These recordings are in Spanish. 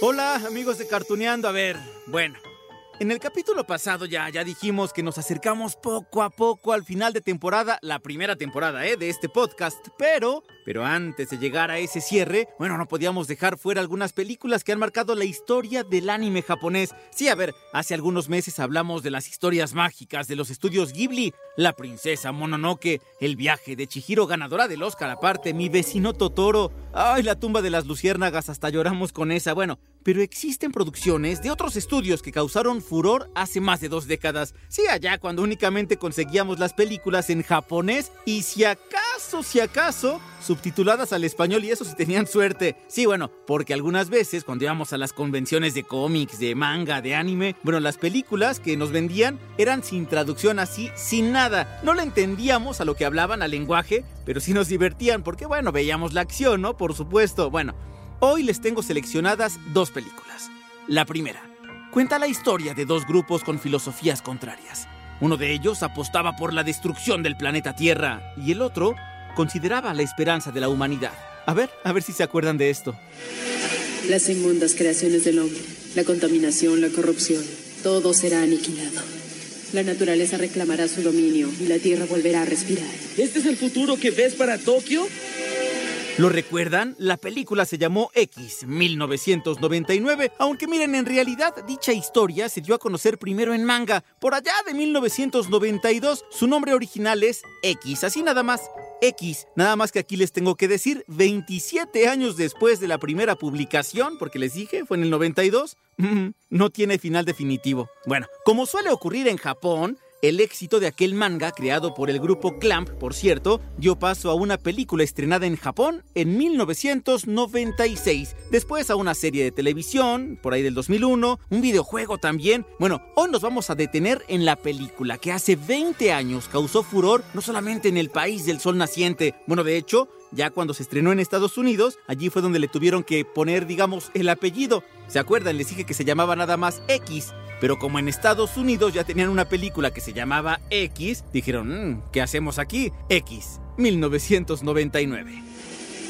Hola amigos de Cartuneando, a ver, bueno, en el capítulo pasado ya, ya dijimos que nos acercamos poco a poco al final de temporada, la primera temporada ¿eh? de este podcast, pero, pero antes de llegar a ese cierre, bueno, no podíamos dejar fuera algunas películas que han marcado la historia del anime japonés. Sí, a ver, hace algunos meses hablamos de las historias mágicas de los estudios Ghibli, La princesa Mononoke, El viaje de Chihiro ganadora del Oscar aparte, Mi vecino Totoro, ay, la tumba de las luciérnagas, hasta lloramos con esa, bueno, pero existen producciones de otros estudios que causaron furor hace más de dos décadas. Sí, allá cuando únicamente conseguíamos las películas en japonés y si acaso, si acaso, subtituladas al español y eso si tenían suerte. Sí, bueno, porque algunas veces cuando íbamos a las convenciones de cómics, de manga, de anime, bueno, las películas que nos vendían eran sin traducción así, sin nada. No le entendíamos a lo que hablaban, al lenguaje, pero sí nos divertían porque, bueno, veíamos la acción, ¿no? Por supuesto. Bueno, Hoy les tengo seleccionadas dos películas. La primera cuenta la historia de dos grupos con filosofías contrarias. Uno de ellos apostaba por la destrucción del planeta Tierra y el otro consideraba la esperanza de la humanidad. A ver, a ver si se acuerdan de esto. Las inmundas creaciones del hombre, la contaminación, la corrupción, todo será aniquilado. La naturaleza reclamará su dominio y la Tierra volverá a respirar. ¿Este es el futuro que ves para Tokio? ¿Lo recuerdan? La película se llamó X 1999, aunque miren, en realidad dicha historia se dio a conocer primero en manga. Por allá de 1992, su nombre original es X, así nada más. X, nada más que aquí les tengo que decir, 27 años después de la primera publicación, porque les dije, fue en el 92, no tiene final definitivo. Bueno, como suele ocurrir en Japón, el éxito de aquel manga, creado por el grupo Clamp, por cierto, dio paso a una película estrenada en Japón en 1996, después a una serie de televisión, por ahí del 2001, un videojuego también. Bueno, hoy nos vamos a detener en la película que hace 20 años causó furor no solamente en el país del sol naciente, bueno, de hecho, ya cuando se estrenó en Estados Unidos, allí fue donde le tuvieron que poner, digamos, el apellido. ¿Se acuerdan? Les dije que se llamaba nada más X. Pero como en Estados Unidos ya tenían una película que se llamaba X, dijeron, mm, ¿qué hacemos aquí? X, 1999.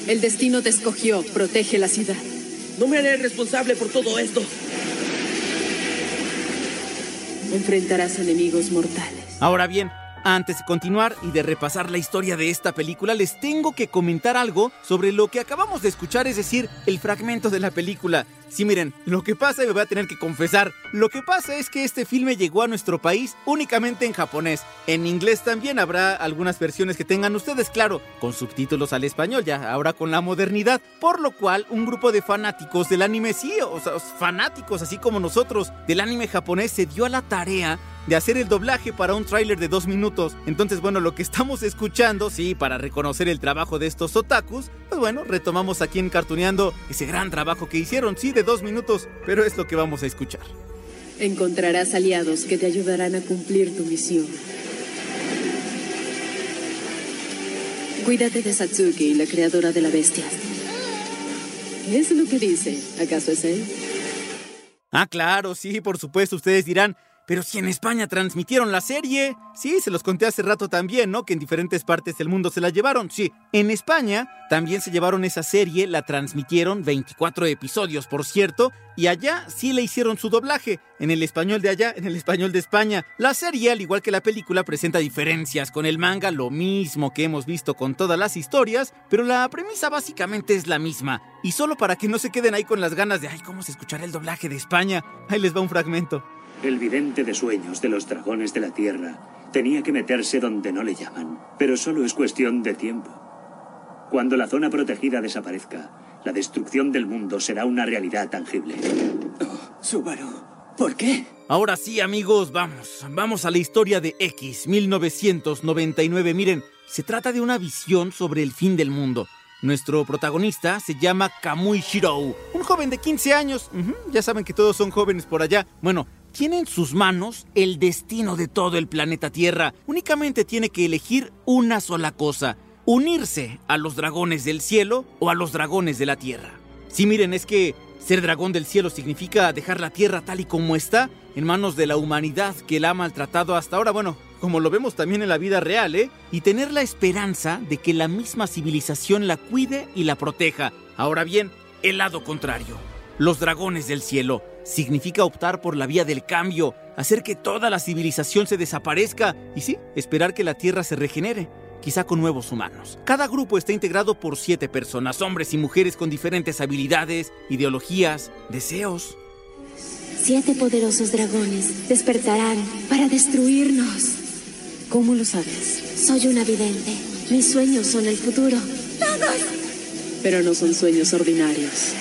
El destino te escogió, protege la ciudad. No me haré responsable por todo esto. Enfrentarás enemigos mortales. Ahora bien, antes de continuar y de repasar la historia de esta película, les tengo que comentar algo sobre lo que acabamos de escuchar, es decir, el fragmento de la película. Sí, miren, lo que pasa, y me voy a tener que confesar, lo que pasa es que este filme llegó a nuestro país únicamente en japonés. En inglés también habrá algunas versiones que tengan ustedes, claro, con subtítulos al español, ya ahora con la modernidad. Por lo cual, un grupo de fanáticos del anime, sí, o sea, fanáticos así como nosotros del anime japonés, se dio a la tarea de hacer el doblaje para un tráiler de dos minutos. Entonces, bueno, lo que estamos escuchando, sí, para reconocer el trabajo de estos otakus, pues bueno, retomamos aquí en Cartuneando ese gran trabajo que hicieron, sí, de dos minutos, pero es lo que vamos a escuchar. Encontrarás aliados que te ayudarán a cumplir tu misión. Cuídate de Satsuki, la creadora de la bestia. ¿Qué es lo que dice? ¿Acaso es él? Ah, claro, sí, por supuesto, ustedes dirán, pero si en España transmitieron la serie, sí, se los conté hace rato también, ¿no? Que en diferentes partes del mundo se la llevaron, sí. En España también se llevaron esa serie, la transmitieron 24 episodios, por cierto, y allá sí le hicieron su doblaje, en el español de allá, en el español de España. La serie, al igual que la película, presenta diferencias con el manga, lo mismo que hemos visto con todas las historias, pero la premisa básicamente es la misma. Y solo para que no se queden ahí con las ganas de, ay, ¿cómo se escuchará el doblaje de España? Ahí les va un fragmento. El vidente de sueños de los dragones de la tierra tenía que meterse donde no le llaman, pero solo es cuestión de tiempo. Cuando la zona protegida desaparezca, la destrucción del mundo será una realidad tangible. Oh, Subaru, ¿por qué? Ahora sí, amigos, vamos, vamos a la historia de X 1999. Miren, se trata de una visión sobre el fin del mundo. Nuestro protagonista se llama Kamui Shirou, un joven de 15 años. Ya saben que todos son jóvenes por allá. Bueno, tiene en sus manos el destino de todo el planeta Tierra. Únicamente tiene que elegir una sola cosa, unirse a los dragones del cielo o a los dragones de la Tierra. Sí, miren, es que ser dragón del cielo significa dejar la Tierra tal y como está en manos de la humanidad que la ha maltratado hasta ahora. Bueno, como lo vemos también en la vida real, ¿eh? Y tener la esperanza de que la misma civilización la cuide y la proteja. Ahora bien, el lado contrario. Los dragones del cielo significa optar por la vía del cambio, hacer que toda la civilización se desaparezca y sí, esperar que la Tierra se regenere quizá con nuevos humanos. Cada grupo está integrado por siete personas, hombres y mujeres con diferentes habilidades, ideologías, deseos. Siete poderosos dragones despertarán para destruirnos. ¿Cómo lo sabes? Soy una vidente. Mis sueños son el futuro. ¡Todos! Pero no son sueños ordinarios.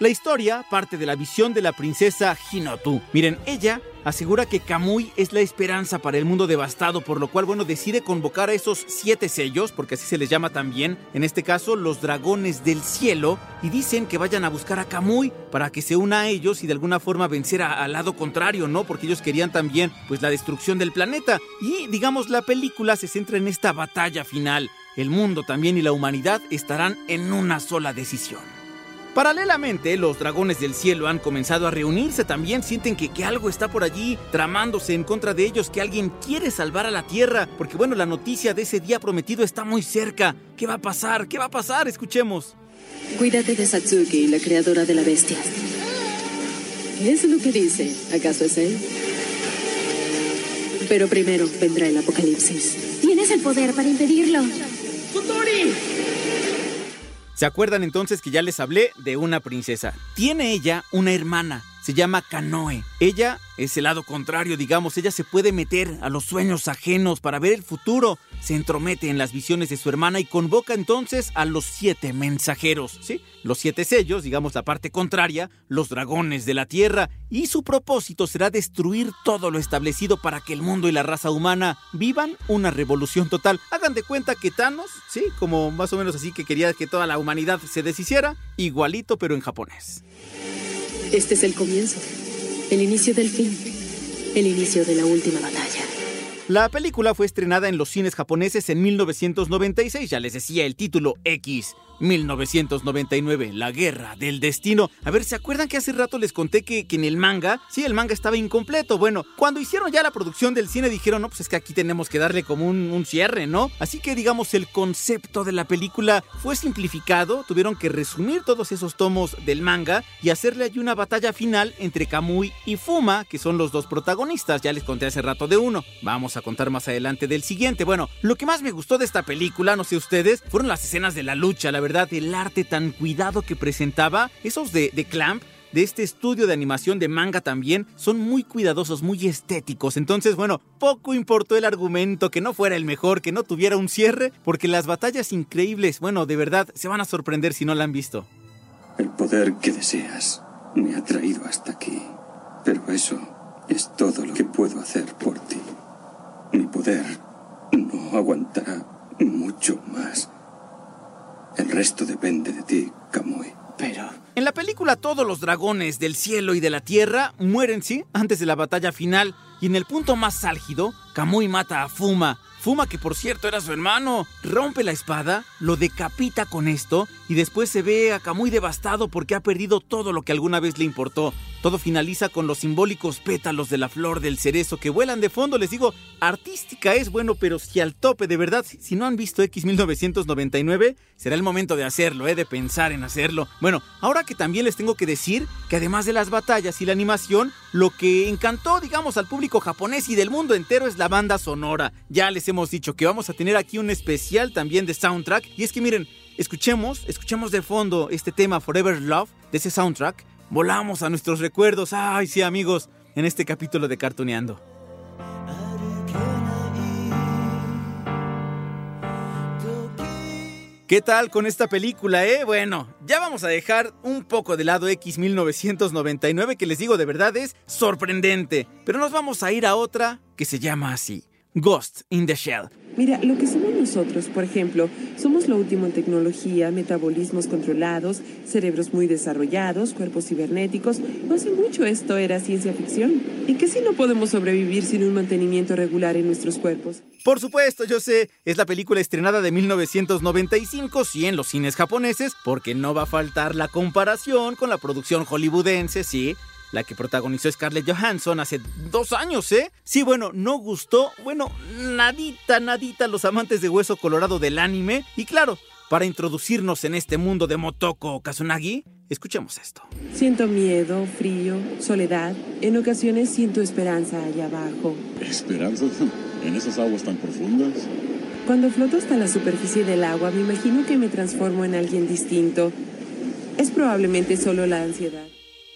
La historia parte de la visión de la princesa Hinotu. Miren, ella asegura que Kamui es la esperanza para el mundo devastado, por lo cual, bueno, decide convocar a esos siete sellos, porque así se les llama también, en este caso, los dragones del cielo, y dicen que vayan a buscar a Kamui para que se una a ellos y de alguna forma vencer al lado contrario, ¿no? Porque ellos querían también, pues, la destrucción del planeta. Y, digamos, la película se centra en esta batalla final. El mundo también y la humanidad estarán en una sola decisión. Paralelamente, los dragones del cielo han comenzado a reunirse también, sienten que, que, algo está por allí tramándose en contra de ellos, que alguien quiere salvar a la Tierra, porque bueno, la noticia de ese día prometido está muy cerca. ¿Qué va a pasar? ¿Qué va a pasar? Escuchemos. Cuídate de Satsuki, la creadora de la bestia. ¿Qué es lo que dice? ¿Acaso es él? Pero primero vendrá el apocalipsis. Tienes el poder para impedirlo. ¡Kotori! ¿Se acuerdan entonces que ya les hablé de una princesa? Tiene ella una hermana, se llama Kanoe. Ella es el lado contrario, digamos, ella se puede meter a los sueños ajenos para ver el futuro, se entromete en las visiones de su hermana y convoca entonces a los siete mensajeros, ¿sí? Los siete sellos, digamos la parte contraria, los dragones de la tierra, y su propósito será destruir todo lo establecido para que el mundo y la raza humana vivan una revolución total. Hagan de cuenta que Thanos, ¿sí? Como más o menos así que quería que toda la humanidad se deshiciera, igualito pero en japonés. Este es el comienzo, el inicio del fin, el inicio de la última batalla. La película fue estrenada en los cines japoneses en 1996, ya les decía el título X. 1999, La Guerra del Destino. A ver, ¿se acuerdan que hace rato les conté que, que, en el manga, sí, el manga estaba incompleto? Bueno, cuando hicieron ya la producción del cine dijeron, no, pues es que aquí tenemos que darle como un, un cierre, ¿no? Así que digamos, el concepto de la película fue simplificado, tuvieron que resumir todos esos tomos del manga y hacerle allí una batalla final entre Kamui y Fuma, que son los dos protagonistas, ya les conté hace rato de uno. Vamos a contar más adelante del siguiente. Bueno, lo que más me gustó de esta película, no sé ustedes, fueron las escenas de la lucha, la verdad, el arte tan cuidado que presentaba, esos de, de Clamp, de este estudio de animación de manga también, son muy cuidadosos, muy estéticos. Entonces, bueno, poco importó el argumento, que no fuera el mejor, que no tuviera un cierre, porque las batallas increíbles, bueno, de verdad, se van a sorprender si no la han visto. El poder que deseas me ha traído hasta aquí, pero eso es todo lo que puedo hacer por ti. Mi poder no aguantará mucho más. El resto depende de ti, Kamui. Pero... En la película todos los dragones del cielo y de la tierra mueren, sí, antes de la batalla final. Y en el punto más álgido, Kamui mata a Fuma. Fuma, que por cierto era su hermano, rompe la espada, lo decapita con esto y después se ve a Kamui devastado porque ha perdido todo lo que alguna vez le importó. Todo finaliza con los simbólicos pétalos de la flor del cerezo que vuelan de fondo. Les digo, artística es bueno, pero si al tope, de verdad, si, no han visto X 1999, será el momento de hacerlo, ¿eh? de pensar en hacerlo. Bueno, ahora que también les tengo que decir que además de las batallas y la animación, lo que encantó, digamos, al público japonés y del mundo entero es la banda sonora. Ya les hemos dicho que vamos a tener aquí un especial también de soundtrack. Y es que miren, escuchemos, escuchemos de fondo este tema Forever Love de ese soundtrack. Volamos a nuestros recuerdos. Ay, sí, amigos, en este capítulo de Cartuneando. ¿Qué tal con esta película, eh? Bueno, ya vamos a dejar un poco de lado X 1999 que les digo de verdad es sorprendente, pero nos vamos a ir a otra que se llama así, Ghost in the Shell. Mira, lo que somos nosotros, por ejemplo, somos lo último en tecnología, metabolismos controlados, cerebros muy desarrollados, cuerpos cibernéticos. No hace mucho esto era ciencia ficción. ¿Y que si no podemos sobrevivir sin un mantenimiento regular en nuestros cuerpos? Por supuesto, yo sé, es la película estrenada de 1995, sí, en los cines japoneses, porque no va a faltar la comparación con la producción hollywoodense, sí. La que protagonizó Scarlett Johansson hace dos años, ¿eh? Sí, bueno, no gustó, bueno, nadita, nadita a los amantes de Hueso Colorado del anime. Y claro, para introducirnos en este mundo de Motoko Kazunagi, escuchemos esto. Siento miedo, frío, soledad. En ocasiones siento esperanza allá abajo. ¿Esperanza? ¿En esas aguas tan profundas? Cuando floto hasta la superficie del agua, me imagino que me transformo en alguien distinto. Es probablemente solo la ansiedad.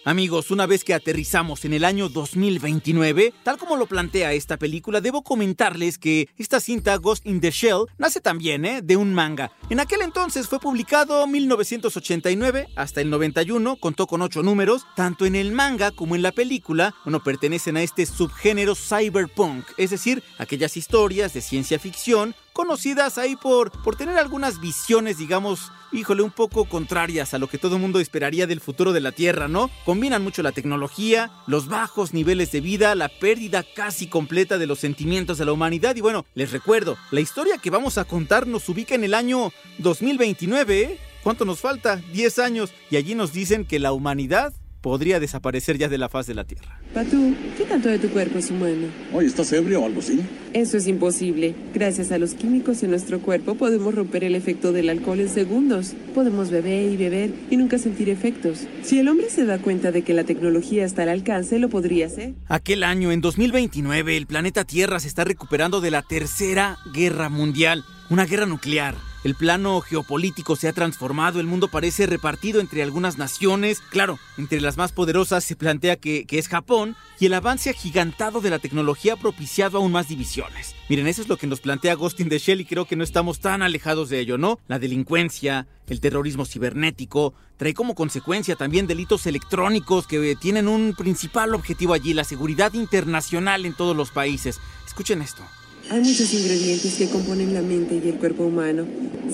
Amigos, una vez que aterrizamos en el año 2029, tal como lo plantea esta película, debo comentarles que esta cinta Ghost in the Shell nace también ¿eh? de un manga. En aquel entonces fue publicado 1989 hasta el 91, contó con ocho números. Tanto en el manga como en la película, bueno, pertenecen a este subgénero cyberpunk, es decir, aquellas historias de ciencia ficción conocidas ahí por, por tener algunas visiones, digamos, híjole, un poco contrarias a lo que todo el mundo esperaría del futuro de la Tierra, ¿no? Combinan mucho la tecnología, los bajos niveles de vida, la pérdida casi completa de los sentimientos de la humanidad y bueno, les recuerdo, la historia que vamos a contar nos ubica en el año 2029, ¿eh? ¿Cuánto nos falta? 10 años y allí nos dicen que la humanidad podría desaparecer ya de la faz de la Tierra. Patu, ¿qué tanto de tu cuerpo es humano? Oye, ¿estás ebrio o algo así? Eso es imposible. Gracias a los químicos en nuestro cuerpo podemos romper el efecto del alcohol en segundos. Podemos beber y beber y nunca sentir efectos. Si el hombre se da cuenta de que la tecnología está al alcance, lo podría hacer. Aquel año, en 2029, el planeta Tierra se está recuperando de la Tercera Guerra Mundial, una guerra nuclear. El plano geopolítico se ha transformado, el mundo parece repartido entre algunas naciones. Claro, entre las más poderosas se plantea que, que, es Japón y el avance agigantado de la tecnología ha propiciado aún más divisiones. Miren, eso es lo que nos plantea Ghost in the Shell y creo que no estamos tan alejados de ello, ¿no? La delincuencia, el terrorismo cibernético, trae como consecuencia también delitos electrónicos que tienen un principal objetivo allí, la seguridad internacional en todos los países. Escuchen esto. Hay muchos ingredientes que componen la mente y el cuerpo humano.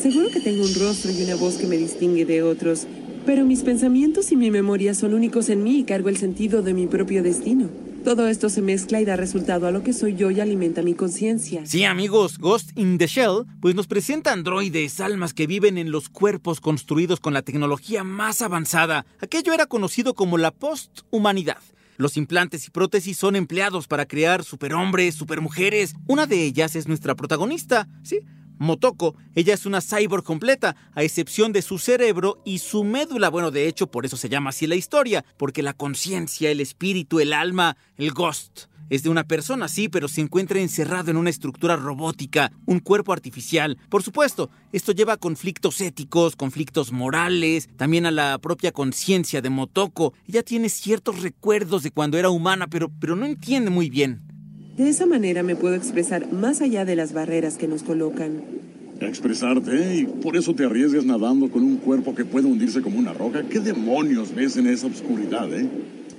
Seguro que tengo un rostro y una voz que me distingue de otros, pero mis pensamientos y mi memoria son únicos en mí y cargo el sentido de mi propio destino. Todo esto se mezcla y da resultado a lo que soy yo y alimenta mi conciencia. Sí, amigos, Ghost in the Shell, pues nos presenta androides, almas que viven en los cuerpos construidos con la tecnología más avanzada. Aquello era conocido como la posthumanidad. Los implantes y prótesis son empleados para crear superhombres, supermujeres. Una de ellas es nuestra protagonista, ¿sí? Motoko, ella es una cyborg completa, a excepción de su cerebro y su médula. Bueno, de hecho, por eso se llama así la historia, porque la conciencia, el espíritu, el alma, el ghost, es de una persona, sí, pero se encuentra encerrado en una estructura robótica, un cuerpo artificial. Por supuesto, esto lleva a conflictos éticos, conflictos morales, también a la propia conciencia de Motoko. Ella tiene ciertos recuerdos de cuando era humana, pero, pero no entiende muy bien. De esa manera me puedo expresar más allá de las barreras que nos colocan. Expresarte, y por eso te arriesgas nadando con un cuerpo que puede hundirse como una roca. ¿Qué demonios ves en esa oscuridad, eh?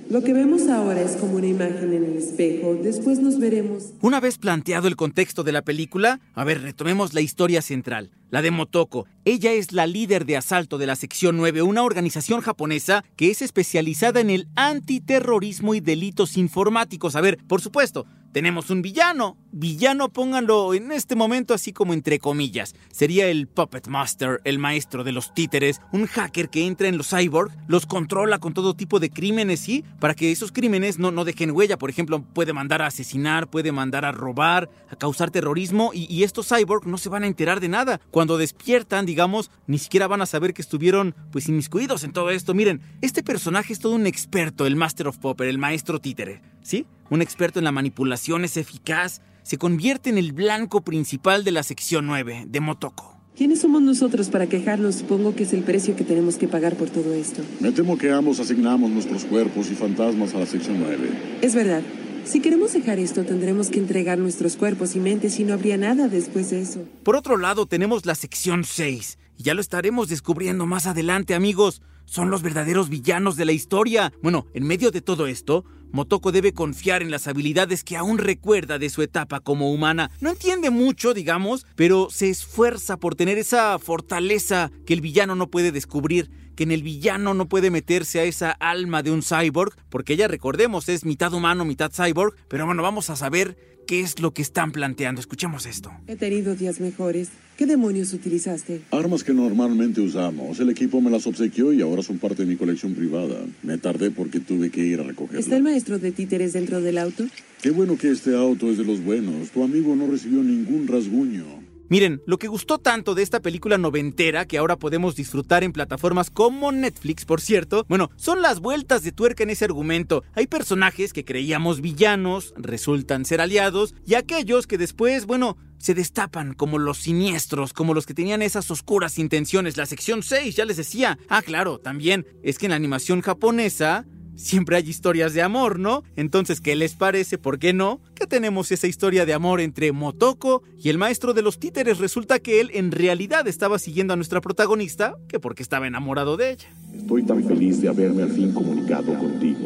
Lo que vemos ahora es como una imagen en el espejo, después nos veremos. Una vez planteado el contexto de la película, a ver, retomemos la historia central, la de Motoko. Ella es la líder de asalto de la Sección 9, una organización japonesa que es especializada en el antiterrorismo y delitos informáticos. A ver, por supuesto, tenemos un villano. Villano, pónganlo en este momento así como entre comillas. Sería el Puppet Master, el maestro de los títeres, un hacker que entra en los cyborg, los controla con todo tipo de crímenes, ¿sí? Para que esos crímenes no, no dejen huella. Por ejemplo, puede mandar a asesinar, puede mandar a robar, a causar terrorismo y, estos cyborg no se van a enterar de nada. Cuando despiertan, digamos, ni siquiera van a saber que estuvieron pues inmiscuidos en todo esto. Miren, este personaje es todo un experto, el Master of Popper, el maestro títere, ¿sí? Un experto en la manipulación es eficaz, se convierte en el blanco principal de la sección 9 de Motoko. ¿Quiénes somos nosotros para quejarnos? Supongo que es el precio que tenemos que pagar por todo esto. Me temo que ambos asignamos nuestros cuerpos y fantasmas a la sección 9. Es verdad. Si queremos dejar esto, tendremos que entregar nuestros cuerpos y mentes y no habría nada después de eso. Por otro lado, tenemos la sección 6. Y ya lo estaremos descubriendo más adelante, amigos. Son los verdaderos villanos de la historia. Bueno, en medio de todo esto, Motoko debe confiar en las habilidades que aún recuerda de su etapa como humana. No entiende mucho, digamos, pero se esfuerza por tener esa fortaleza que el villano no puede descubrir, que en el villano no puede meterse a esa alma de un cyborg, porque ella, recordemos, es mitad humano, mitad cyborg, pero bueno, vamos a saber qué es lo que están planteando. Escuchemos esto. He tenido días mejores. ¿Qué demonios utilizaste? Armas que normalmente usamos. El equipo me las obsequió y ahora son parte de mi colección privada. Me tardé porque tuve que ir a recogerlas. ¿Está el maestro de títeres dentro del auto? Qué bueno que este auto es de los buenos. Tu amigo no recibió ningún rasguño. Miren, lo que gustó tanto de esta película noventera que ahora podemos disfrutar en plataformas como Netflix, por cierto, bueno, son las vueltas de tuerca en ese argumento. Hay personajes que creíamos villanos, resultan ser aliados, y aquellos que después, bueno, se destapan como los siniestros, como los que tenían esas oscuras intenciones. La sección 6, ya les decía. Ah, claro, también es que en la animación japonesa siempre hay historias de amor, ¿no? Entonces, ¿qué les parece? ¿Por qué no? Que tenemos esa historia de amor entre Motoko y el maestro de los títeres. Resulta que él en realidad estaba siguiendo a nuestra protagonista que porque estaba enamorado de ella. Estoy tan feliz de haberme al fin comunicado contigo.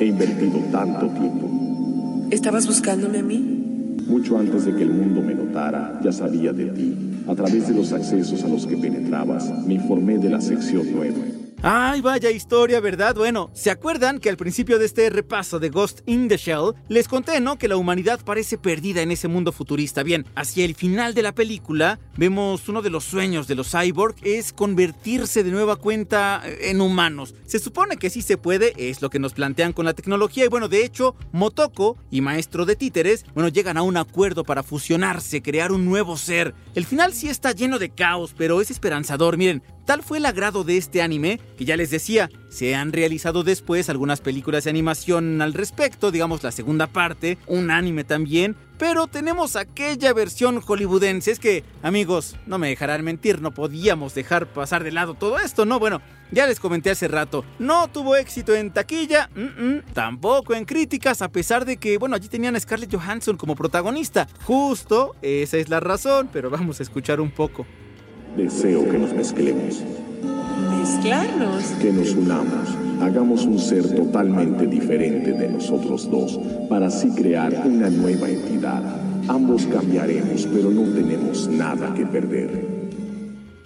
He invertido tanto tiempo. ¿Estabas buscándome a mí? Mucho antes de que el mundo me notara, ya sabía de ti. A través de los accesos a los que penetrabas, me informé de la sección 9. Ay, vaya historia, ¿verdad? Bueno, ¿se acuerdan que al principio de este repaso de Ghost in the Shell les conté, ¿no? Que la humanidad parece perdida en ese mundo futurista. Bien, hacia el final de la película vemos uno de los sueños de los cyborg es convertirse de nueva cuenta en humanos. Se supone que sí se puede, es lo que nos plantean con la tecnología y bueno, de hecho, Motoko y Maestro de Títeres, bueno, llegan a un acuerdo para fusionarse, crear un nuevo ser. El final sí está lleno de caos, pero es esperanzador. Miren, Tal fue el agrado de este anime que ya les decía, se han realizado después algunas películas de animación al respecto, digamos la segunda parte, un anime también, pero tenemos aquella versión hollywoodense. Es que, amigos, no me dejarán mentir, no podíamos dejar pasar de lado todo esto, ¿no? Bueno, ya les comenté hace rato, no tuvo éxito en taquilla, tampoco en críticas, a pesar de que, bueno, allí tenían a Scarlett Johansson como protagonista. Justo, esa es la razón, pero vamos a escuchar un poco. Deseo que nos mezclemos. ¿Mezclarnos? Que nos unamos. Hagamos un ser totalmente diferente de nosotros dos, para así crear una nueva entidad. Ambos cambiaremos, pero no tenemos nada que perder.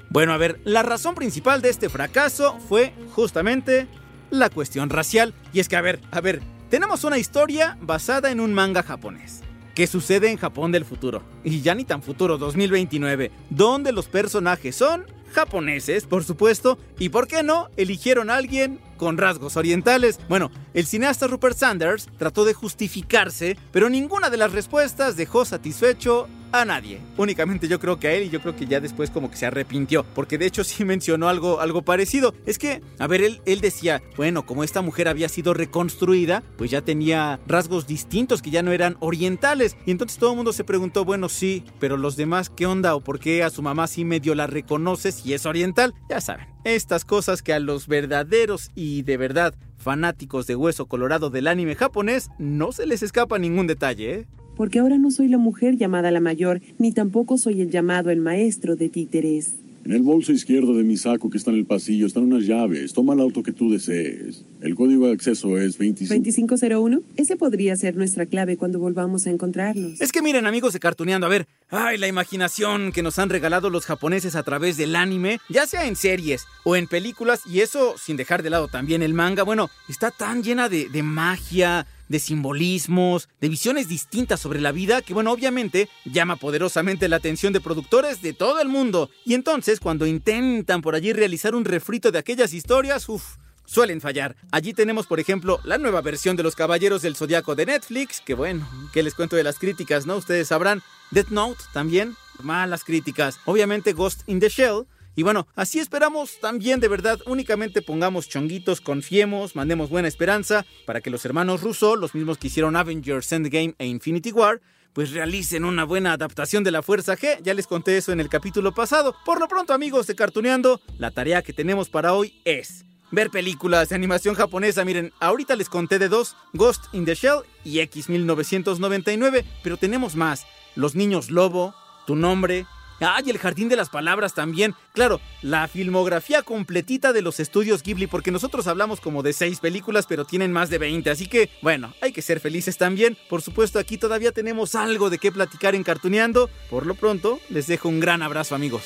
Bueno, a ver, la razón principal de este fracaso fue justamente la cuestión racial. Y es que, a ver, a ver, tenemos una historia basada en un manga japonés que sucede en Japón del futuro, y ya ni tan futuro 2029, donde los personajes son japoneses, por supuesto, y por qué no, eligieron a alguien con rasgos orientales. Bueno, el cineasta Rupert Sanders trató de justificarse, pero ninguna de las respuestas dejó satisfecho a nadie. Únicamente yo creo que a él y yo creo que ya después como que se arrepintió, porque de hecho sí mencionó algo, algo parecido. Es que, a ver, él, él decía, bueno, como esta mujer había sido reconstruida, pues ya tenía rasgos distintos que ya no eran orientales. Y entonces todo el mundo se preguntó, bueno, sí, pero los demás, ¿qué onda? ¿O por qué a su mamá sí medio la reconoce si es oriental? Ya saben, estas cosas que a los verdaderos y de verdad fanáticos de hueso colorado del anime japonés no se les escapa ningún detalle, ¿eh? Porque ahora no soy la mujer llamada la mayor, ni tampoco soy el llamado el maestro de títeres. En el bolso izquierdo de mi saco que está en el pasillo están unas llaves. Toma el auto que tú desees. El código de acceso es 25... 2501. Ese podría ser nuestra clave cuando volvamos a encontrarnos. Es que miren, amigos de Cartuneando, a ver, ay, la imaginación que nos han regalado los japoneses a través del anime, ya sea en series o en películas, y eso sin dejar de lado también el manga, bueno, está tan llena de, de magia, de simbolismos, de visiones distintas sobre la vida que, bueno, obviamente llama poderosamente la atención de productores de todo el mundo. Y entonces, cuando intentan por allí realizar un refrito de aquellas historias, uff, suelen fallar. Allí tenemos, por ejemplo, la nueva versión de Los Caballeros del Zodiaco de Netflix, que bueno, ¿qué les cuento de las críticas, no? Ustedes sabrán. Death Note también, malas críticas. Obviamente Ghost in the Shell, y bueno, así esperamos también de verdad, únicamente pongamos chonguitos, confiemos, mandemos buena esperanza para que los hermanos Russo, los mismos que hicieron Avengers Endgame e Infinity War, pues realicen una buena adaptación de la Fuerza G. Ya les conté eso en el capítulo pasado. Por lo pronto, amigos de Cartuneando, la tarea que tenemos para hoy es ver películas de animación japonesa. Miren, ahorita les conté de dos, Ghost in the Shell y X 1999, pero tenemos más. Los Niños Lobo, Tu Nombre, Ah, y el Jardín de las Palabras también. Claro, la filmografía completita de los estudios Ghibli, porque nosotros hablamos como de seis películas, pero tienen más de 20. Así que, bueno, hay que ser felices también. Por supuesto, aquí todavía tenemos algo de qué platicar en Cartuneando. Por lo pronto, les dejo un gran abrazo, amigos.